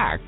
Black.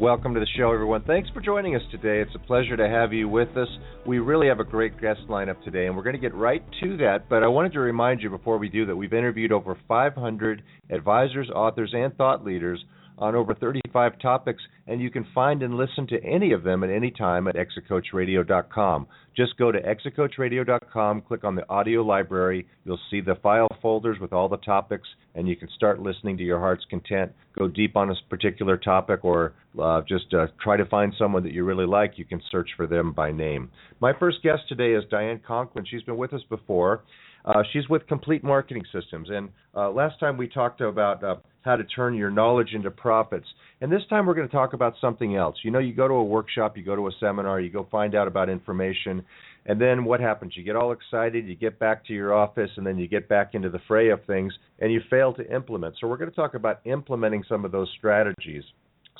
Welcome to the show, everyone. Thanks for joining us today. It's a pleasure to have you with us. We really have a great guest lineup today, and we're going to get right to that. But I wanted to remind you before we do that we've interviewed over 500 advisors, authors, and thought leaders on over 35 topics, and you can find and listen to any of them at any time at exitcoachradio.com. Just go to exitcoachradio.com, click on the audio library. You'll see the file folders with all the topics, and you can start listening to your heart's content. Go deep on a particular topic, or uh, just uh, try to find someone that you really like. You can search for them by name. My first guest today is Diane Conklin. She's been with us before. Uh, she's with Complete Marketing Systems, and uh, last time we talked about uh, how to turn your knowledge into profits. And this time we're going to talk about something else. You know, you go to a workshop, you go to a seminar, you go find out about information, and then what happens? You get all excited, you get back to your office, and then you get back into the fray of things, and you fail to implement. So we're going to talk about implementing some of those strategies.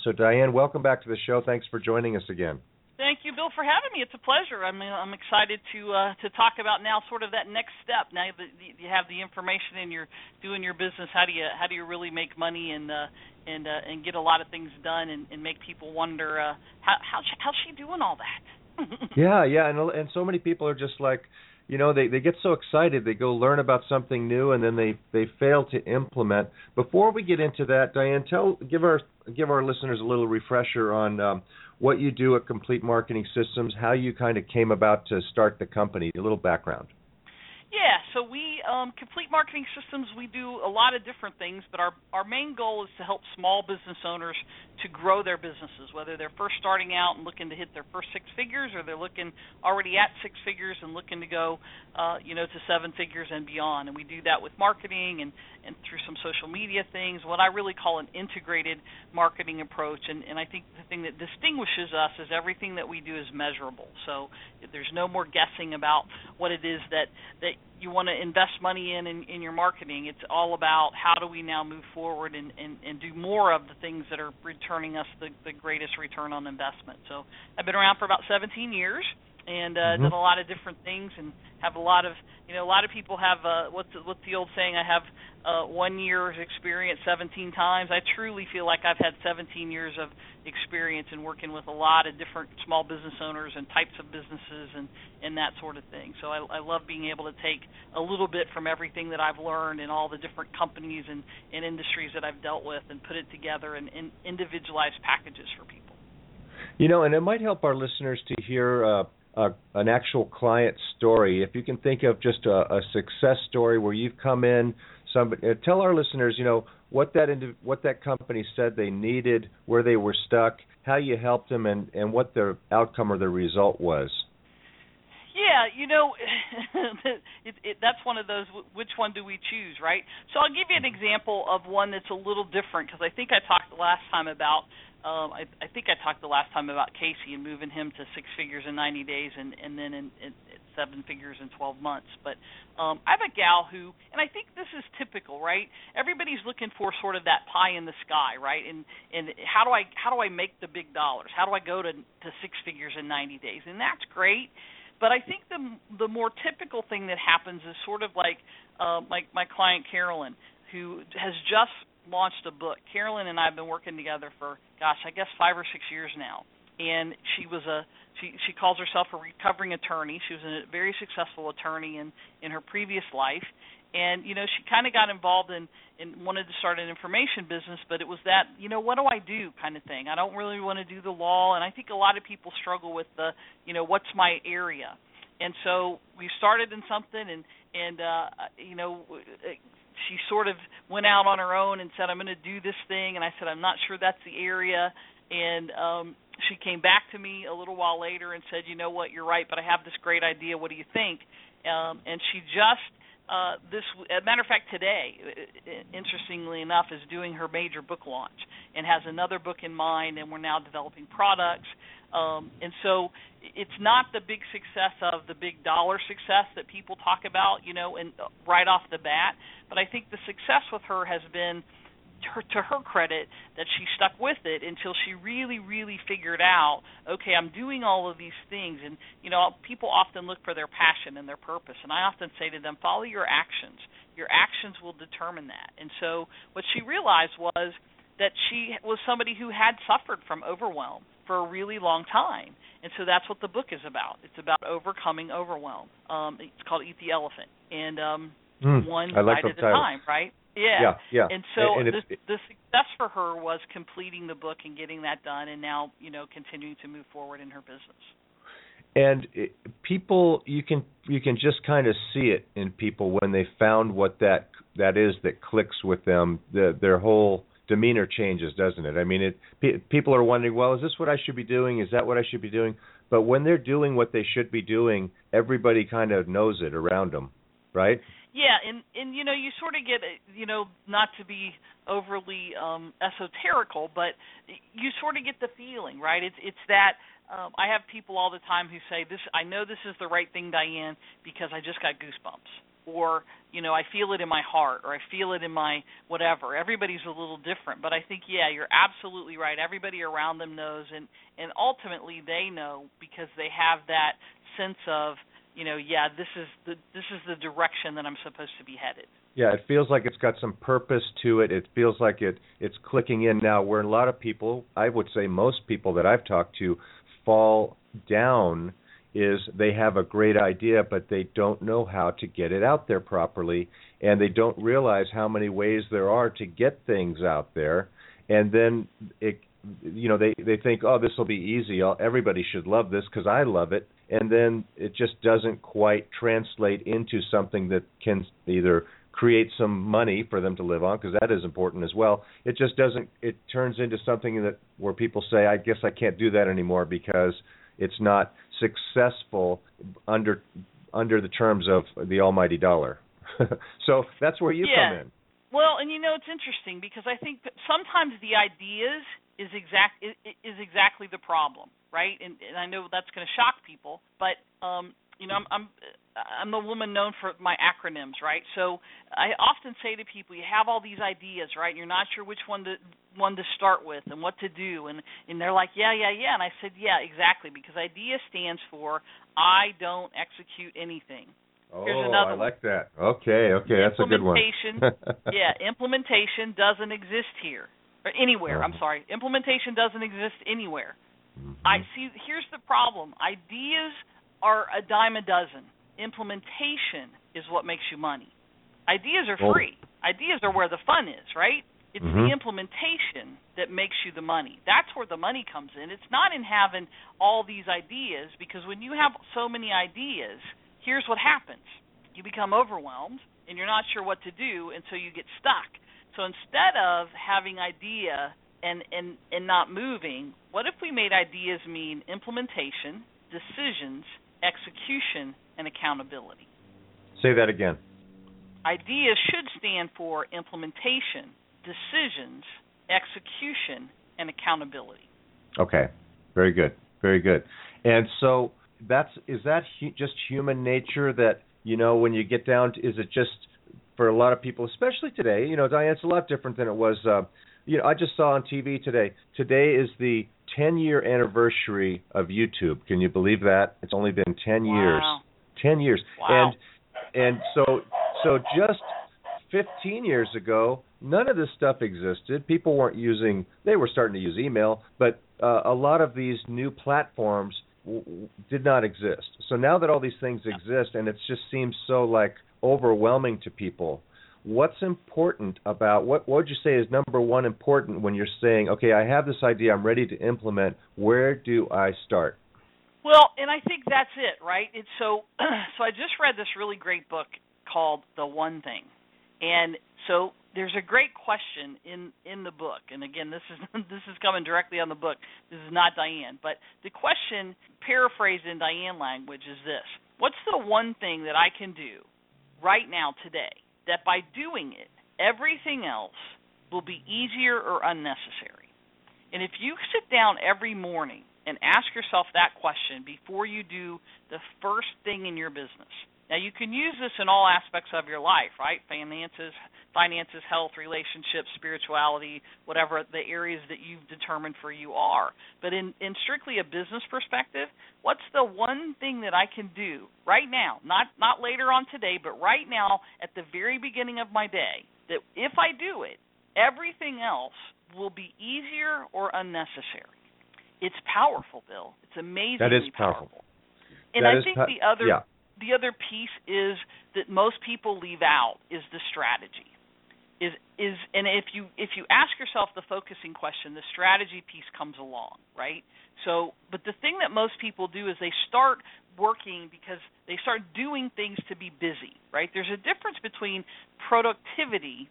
So, Diane, welcome back to the show. Thanks for joining us again. Thank you, Bill, for having me. It's a pleasure. I mean, I'm excited to uh, to talk about now sort of that next step. Now that you have the information and you're doing your business, how do you how do you really make money and uh, and uh, and get a lot of things done and, and make people wonder uh, how how how's she doing all that? yeah, yeah, and and so many people are just like, you know, they they get so excited, they go learn about something new, and then they they fail to implement. Before we get into that, Diane, tell give our give our listeners a little refresher on. Um, what you do at Complete Marketing Systems, how you kind of came about to start the company, a little background. Yeah, so we um, complete marketing systems. We do a lot of different things, but our our main goal is to help small business owners to grow their businesses, whether they're first starting out and looking to hit their first six figures, or they're looking already at six figures and looking to go, uh, you know, to seven figures and beyond. And we do that with marketing and and through some social media things. What I really call an integrated marketing approach. And and I think the thing that distinguishes us is everything that we do is measurable. So there's no more guessing about what it is that that you want to invest money in, in in your marketing. It's all about how do we now move forward and and, and do more of the things that are returning us the, the greatest return on investment. So I've been around for about 17 years and uh, mm-hmm. done a lot of different things and have a lot of you know a lot of people have uh, what's the, what's the old saying I have uh, one year's experience 17 times. I truly feel like I've had 17 years of experience in working with a lot of different small business owners and types of businesses and and that sort of thing. So I, I love being able to take a little bit from everything that I've learned in all the different companies and, and industries that I've dealt with and put it together in, in individualized packages for people. You know, and it might help our listeners to hear. Uh, a, an actual client story. If you can think of just a, a success story where you've come in, somebody uh, tell our listeners, you know, what that what that company said they needed, where they were stuck, how you helped them, and and what their outcome or the result was. Yeah, you know, it, it, that's one of those. Which one do we choose, right? So I'll give you an example of one that's a little different because I think I talked last time about um, I, I think I talked the last time about Casey and moving him to six figures in 90 days and and then in, in, in seven figures in 12 months. But um, I have a gal who, and I think this is typical, right? Everybody's looking for sort of that pie in the sky, right? And and how do I how do I make the big dollars? How do I go to to six figures in 90 days? And that's great. But I think the the more typical thing that happens is sort of like uh, like my client Carolyn, who has just launched a book. Carolyn and I have been working together for gosh, I guess five or six years now. And she was a she she calls herself a recovering attorney. She was a very successful attorney in in her previous life. And you know, she kind of got involved in and wanted to start an information business, but it was that, you know, what do I do kind of thing. I don't really want to do the law, and I think a lot of people struggle with the, you know, what's my area. And so we started in something and and uh you know she sort of went out on her own and said, "I'm going to do this thing," and I said, "I'm not sure that's the area." And um, she came back to me a little while later and said, "You know what? You're right, but I have this great idea. What do you think?" Um, and she just uh, this, as a matter of fact, today, uh, interestingly enough, is doing her major book launch. and has another book in mind, and we're now developing products. Um, and so it's not the big success of the big dollar success that people talk about, you know, and right off the bat. But I think the success with her has been her, to her credit that she stuck with it until she really really figured out okay i'm doing all of these things. And you know people often look for their passion and their purpose. And i often say to them follow your actions. Your actions will determine that. And so what she realized was that she was somebody who had suffered from overwhelm for a really long time. And so that's what the book is about. It's about overcoming overwhelm. Um it's called eat the elephant. And um mm, one like bite at a time right yeah. Yeah, yeah. And so and, and the, the success for her was completing the book and getting that done, and now you know continuing to move forward in her business. And it, people, you can you can just kind of see it in people when they found what that that is that clicks with them. The, their whole demeanor changes, doesn't it? I mean, it pe- people are wondering, well, is this what I should be doing? Is that what I should be doing? But when they're doing what they should be doing, everybody kind of knows it around them, right? Yeah, and and you know you sort of get you know not to be overly um esoterical, but you sort of get the feeling, right? It's it's that um I have people all the time who say this I know this is the right thing, Diane, because I just got goosebumps. Or, you know, I feel it in my heart or I feel it in my whatever. Everybody's a little different, but I think yeah, you're absolutely right. Everybody around them knows and and ultimately they know because they have that sense of you know, yeah, this is the this is the direction that I'm supposed to be headed. Yeah, it feels like it's got some purpose to it. It feels like it it's clicking in now. Where a lot of people, I would say most people that I've talked to, fall down is they have a great idea but they don't know how to get it out there properly and they don't realize how many ways there are to get things out there and then it you know they they think oh this will be easy I'll, everybody should love this because I love it and then it just doesn't quite translate into something that can either create some money for them to live on because that is important as well. It just doesn't it turns into something that where people say i guess i can't do that anymore because it's not successful under under the terms of the almighty dollar. So that's where you yeah. come in. Well and you know it's interesting because i think that sometimes the ideas is exact is, is exactly the problem right? And, and I know that's going to shock people, but um, you know, I'm, I'm I'm the woman known for my acronyms, right? So I often say to people, you have all these ideas, right? And you're not sure which one to one to start with and what to do, and and they're like, yeah, yeah, yeah, and I said, yeah, exactly, because IDEA stands for I don't execute anything. Oh, Here's another I like that. Okay, okay, that's a good one. Implementation, yeah, implementation doesn't exist here or anywhere. I'm Uh-huh. sorry, implementation doesn't exist anywhere. Mm-hmm. I see. Here's the problem: ideas are a dime a dozen. Implementation is what makes you money. Ideas are free. Ideas are where the fun is, right? It's Mhm. the implementation that makes you the money. That's where the money comes in. It's not in having all these ideas because when you have so many ideas, here's what happens. You become overwhelmed and you're not sure what to do and so you get stuck. So instead of having idea and and and not moving, what if we made ideas mean implementation, decisions, execution, and accountability? Say that again. Ideas should stand for implementation, decisions, execution, and accountability. Okay, very good, very good. And so that's is that hu- just human nature that you know when you get down to is it just for a lot of people, especially today? You know, Diane, it's a lot different than it was. Uh, you know, I just saw on TV today. Today is the 10 year anniversary of YouTube. Can you believe that? It's only been 10 years. Wow. 10 years. Wow. And and so so just 15 years ago, none of this stuff existed. People weren't using they were starting to use email, but uh, a lot of these new platforms w- w- did not exist. So now that all these things exist and it just seems so like overwhelming to people, what's important about what what would you say is number one important when you're saying, okay, I have this idea, I'm ready to implement. Where do I start? Well, and I think that's it, right? It's so so I just read this really great book called The One Thing. And so there's a great question in in the book. And again, this is this is coming directly on the book. This is not Diane, but the question paraphrased in Diane language is this. What's the one thing that I can do right now today that by doing it, everything else will be easier or unnecessary? And if you sit down every morning and ask yourself that question before you do the first thing in your business, now you can use this in all aspects of your life, right? Finances, finances, health, relationships, spirituality, whatever the areas that you've determined for you are. But in in strictly a business perspective, what's the one thing that I can do right now, not not later on today, but right now at the very beginning of my day that if I do it, everything else will be easier or unnecessary. It's powerful, Bill. It's amazingly that is powerful. powerful. And that I think po- the other yeah the other piece is that most people leave out is the strategy. Is is and if you if you ask yourself the focusing question, the strategy piece comes along, right? So, but the thing that most people do is they start working because they start doing things to be busy, right? There's a difference between productivity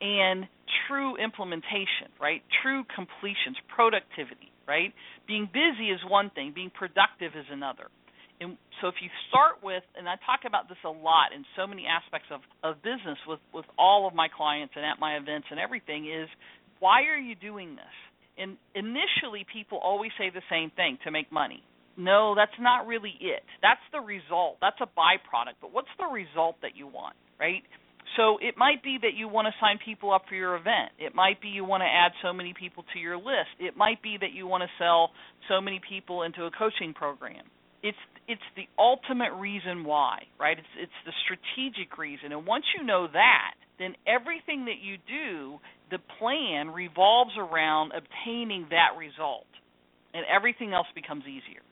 and true implementation, right? True completions, productivity, right? Being busy is one thing, being productive is another and so if you start with and I talk about this a lot in so many aspects of, of business with, with all of my clients and at my events and everything is why are you doing this? And initially people always say the same thing to make money. No, that's not really it. That's the result. That's a byproduct. But what's the result that you want, right? So it might be that you want to sign people up for your event. It might be you want to add so many people to your list. It might be that you want to sell so many people into a coaching program it's it's the ultimate reason why, right? It's it's the strategic reason. And once you know that, then everything that you do, the plan revolves around obtaining that result. And everything else becomes easier.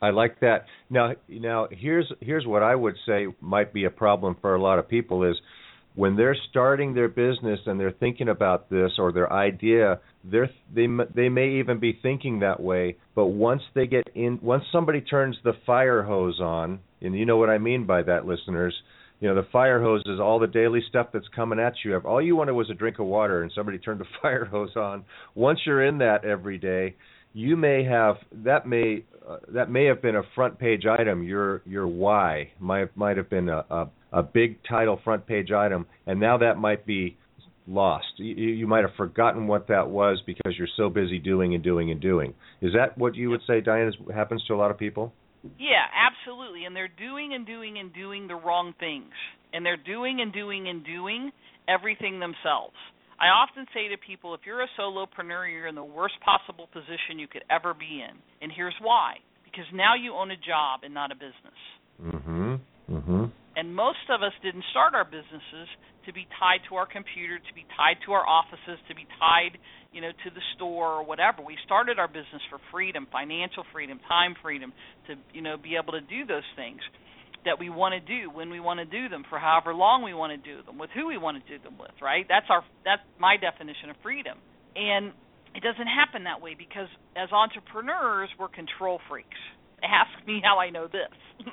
I like that. Now now here's here's what I would say might be a problem for a lot of people is when they're starting their business and they're thinking about this or their idea, they're they they may even be thinking that way. But once they get in, once somebody turns the fire hose on, and you know what I mean by that, listeners. You know, the fire hose is all the daily stuff that's coming at you. All you wanted was a drink of water, and somebody turned the fire hose on. Once you're in that every day, you may have that may uh, that may have been a front page item. Your your why might might have been a, a a big title front page item, and now that might be lost. You, you might have forgotten what that was because you're so busy doing and doing and doing. Is that what you would say, Diane? Is, happens to a lot of people? Yeah, absolutely. And they're doing and doing and doing the wrong things, and they're doing and doing and doing everything themselves. I often say to people, if you're a solopreneur, you're in the worst possible position you could ever be in, and here's why: because now you own a job and not a business. Mhm. Mhm. And most of us didn't start our businesses to be tied to our computer, to be tied to our offices, to be tied, you know, to the store or whatever. We started our business for freedom, financial freedom, time freedom, to you know be able to do those things that we want to do when we want to do them for however long we want to do them with who we want to do them with right? That's our that's my definition of freedom. And it doesn't happen that way because as entrepreneurs we're control freaks. Ask me how i know this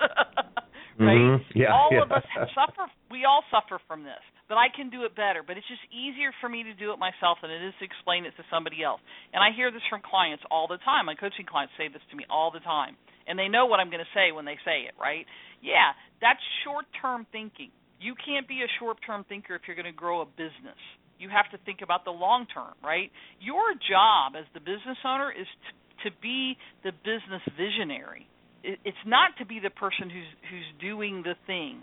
right? Mm-hmm. Yeah, all yeah. of us suffer. We all suffer from this, but I can do it better. But it's just easier for me to do it myself than it is to explain it to somebody else. And I hear this from clients all the time. My coaching clients say this to me all the time, and they know what I'm going to say when they say it, right? Yeah, that's short-term thinking. You can't be a short-term thinker if you're going to grow a business. You have to think about the long term, right? Your job as the business owner is to, to be the business visionary it's not to be the person who's who's doing the thing.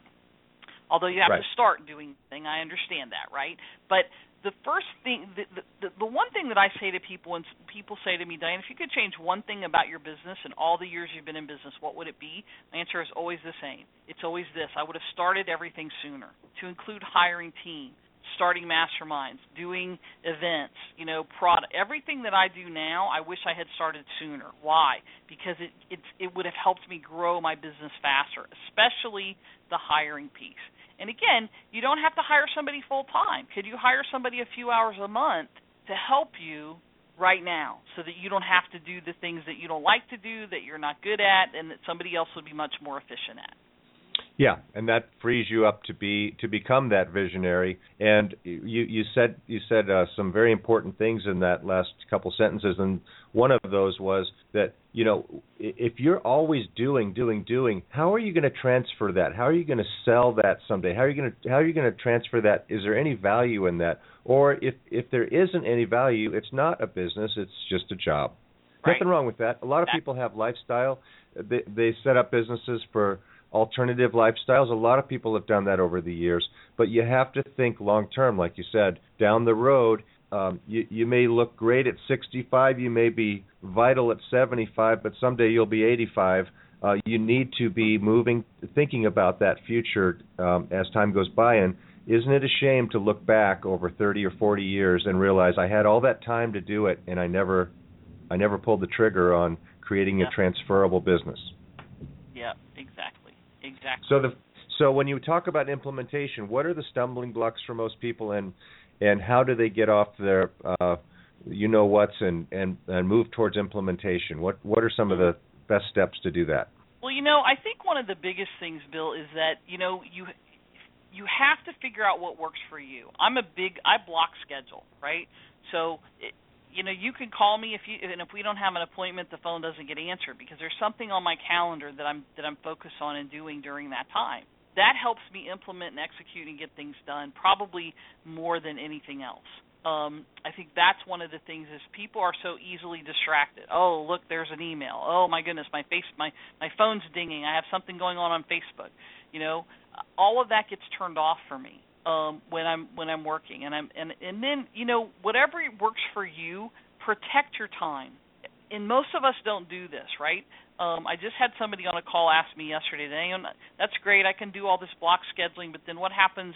Although you have right. to start doing the thing, I understand that, right? But the first thing, the, the the one thing that I say to people, when people say to me, Diane, if you could change one thing about your business in all the years you've been in business, what would it be? My answer is always the same. It's always this: I would have started everything sooner, to include hiring team, starting masterminds, doing events, you know, product, everything that I do now, I wish I had started sooner. Why? Because it it it would have helped me grow my business faster, especially the hiring piece. And again, you don't have to hire somebody full time. Could you hire somebody a few hours a month to help you right now so that you don't have to do the things that you don't like to do, that you're not good at, and that somebody else would be much more efficient at? Yeah, and that frees you up to be to become that visionary. And you you said you said uh, some very important things in that last couple sentences, and one of those was that you know if you're always doing doing doing, how are you going to transfer that? How are you going to sell that someday? How are you going to how are you going to transfer that? Is there any value in that? Or if if there isn't any value, it's not a business; it's just a job. Right. Nothing wrong with that. A lot of people have lifestyle. They they set up businesses for alternative lifestyles. A lot of people have done that over the years, but you have to think long term, like you said. Down the road, um, you you may look great at 65, you may be vital at 75, but someday you'll be 85. Uh, you need to be moving, thinking about that future um, as time goes by. And isn't it a shame to look back over 30 or 40 years and realize I had all that time to do it and I never, I never pulled the trigger on creating yeah. a transferable business. Exactly. Exactly. So the so when you talk about implementation, what are the stumbling blocks for most people, and and how do they get off their uh, you know what's and and and move towards implementation? What what are some of the best steps to do that? Well, you know, I think one of the biggest things, Bill, is that you know you you have to figure out what works for you. I'm a big I block schedule, right? So it, you know, you can call me if you and if we don't have an appointment, the phone doesn't get answered because there's something on my calendar that I'm that I'm focused on and doing during that time. That helps me implement and execute and get things done probably more than anything else. Um, I think that's one of the things is people are so easily distracted. Oh, look, there's an email. Oh my goodness, my face, my my phone's dinging. I have something going on on Facebook. You know, all of that gets turned off for me um, when I'm when I'm working, and I'm and and then you know whatever works for you, protect your time. And most of us don't do this, right? Um, I just had somebody on a call ask me yesterday. That that's great. I can do all this block scheduling, but then what happens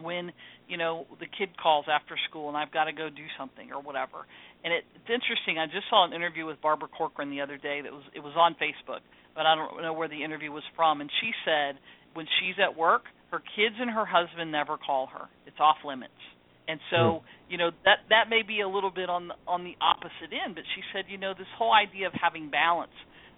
when you know the kid calls after school and I've got to go do something or whatever? And it, it's interesting. I just saw an interview with Barbara Corcoran the other day that was it was on Facebook, but I don't know where the interview was from. And she said when she's at work, her kids and her husband never call her. It's off limits. And so, hmm. you know, that that may be a little bit on the, on the opposite end, but she said, you know, this whole idea of having balance.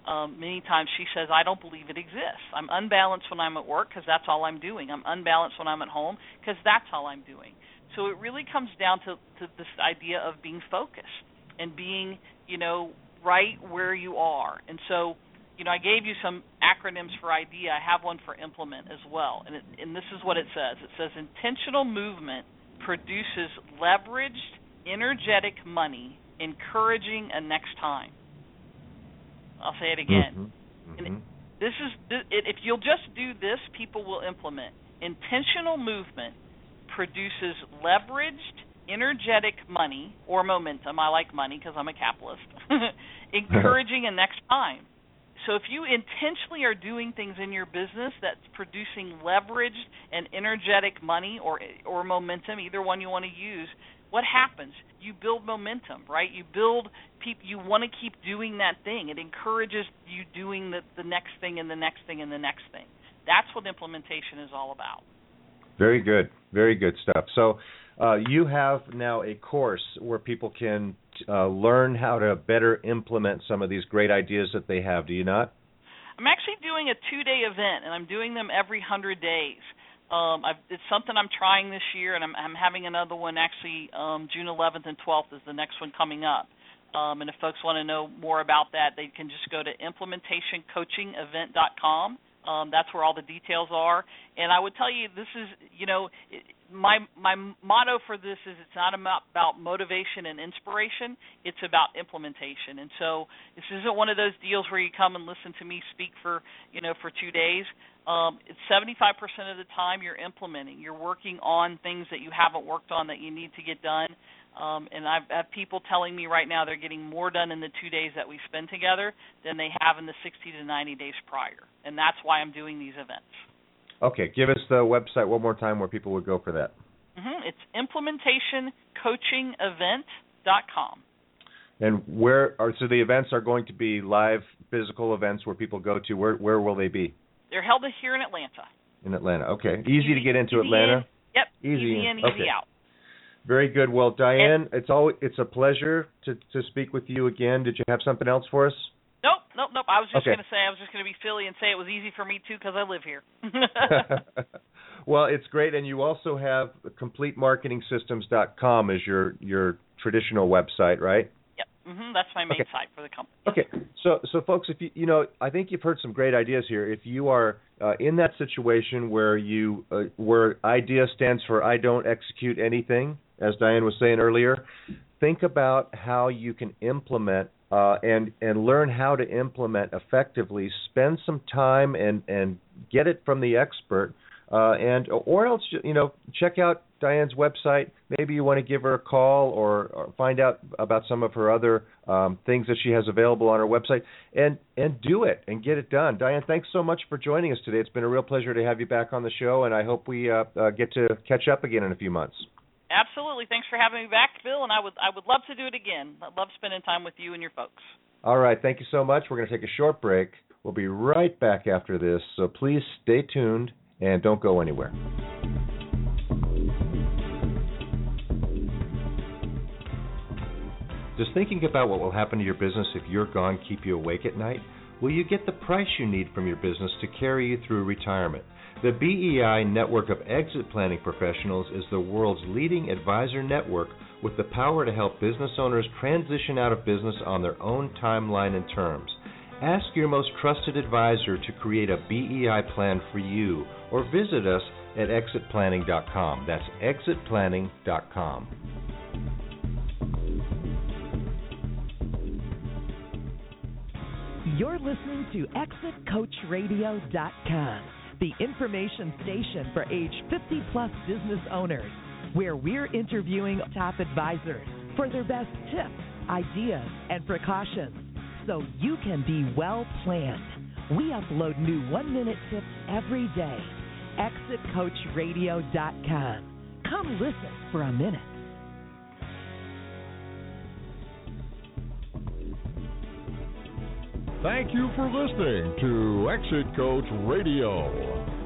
Um, many times she says, I don't believe it exists. I'm unbalanced when I'm at work because that's all I'm doing. I'm unbalanced when I'm at home because that's all I'm doing. So it really comes down to, to this idea of being focused and being, you know, right where you are. And so you know, I gave you some acronyms for idea. I have one for implement as well, and it, and this is what it says. It says intentional movement produces leveraged, energetic money, encouraging a next time. I'll say it again. Mm-hmm. Mm-hmm. This is if you'll just do this, people will implement. Intentional movement produces leveraged, energetic money or momentum. I like money because I'm a capitalist. encouraging a next time so if you intentionally are doing things in your business that's producing leveraged and energetic money or or momentum, either one you want to use, what happens? You build momentum, right? You build people you want to keep doing that thing. It encourages you doing the the next thing and the next thing and the next thing. That's what implementation is all about. Very good. Very good stuff. So uh, you have now a course where people can uh, learn how to better implement some of these great ideas that they have. Do you not? I'm actually doing a two-day event, and I'm doing them every hundred days. Um, it's something I'm trying this year, and I'm, I'm having another one actually um, June 11th and 12th is the next one coming up. Um, and if folks want to know more about that, they can just go to implementationcoachingevent.com. Um, that's where all the details are. And I would tell you, this is, you know, my my motto for this is it's not about motivation and inspiration it's about implementation. And so this isn't one of those deals where you come and listen to me speak for you know for two days. Um, it's 75% of the time you're implementing. You're working on things that you haven't worked on that you need to get done. Um, and I've have people telling me right now they're getting more done in the two days that we spend together than they have in the 60 to 90 days prior. And that's why I'm doing these events Okay, give us the website one more time where people would go for that. Mm-hmm. It's implementationcoachingevent.com. And where are so the events are going to be live physical events where people go to. Where where will they be? They're held here in Atlanta. In Atlanta, okay. Easy, easy to get into Atlanta. In, yep. Easy, easy in, easy okay. out. Very good. Well, Diane, and, it's always it's a pleasure to to speak with you again. Did you have something else for us? No, Nope, nope, nope. I was just Okay. going to say I was just going to be silly and say it was easy for me too because I live here. well, it's great, and you also have CompleteMarketingSystems.com as your your traditional website, right? Yep, hmm that's my main Okay. site for the company. Okay, so so folks, if you you know, I think you've heard some great ideas here. If you are uh, in that situation where you uh, where idea stands for I don't execute anything, as Diane was saying earlier, think about how you can implement uh, and and learn how to implement effectively. Spend some time and and get it from the expert. Uh, and or else you know check out Diane's website. Maybe you want to give her a call or, or find out about some of her other um, things that she has available on her website, and and do it and get it done. Diane, thanks so much for joining us today. It's been a real pleasure to have you back on the show, and I hope we uh, uh, get to catch up again in a few months. Absolutely. Thanks for having me back, Bill, and I would I would love to do it again. I love spending time with you and your folks. All right, thank you so much. We're going to take a short break. We'll be right back after this, so please stay tuned and don't go anywhere. Does thinking about what will happen to your business if you're gone keep you awake at night? Will you get the price you need from your business to carry you through retirement? The BEI network of exit planning professionals is the world's leading advisor network with the power to help business owners transition out of business on their own timeline and terms. Ask your most trusted advisor to create a BEI plan for you or visit us at exitplanning.com. That's exitplanning.com. You're listening to ExitCoachRadio.com, the information station for age 50 plus business owners, where we're interviewing top advisors for their best tips, ideas, and precautions so you can be well planned. We upload new one minute tips every day. ExitCoachRadio.com. Come listen for a minute. Thank you for listening to Exit Coach Radio.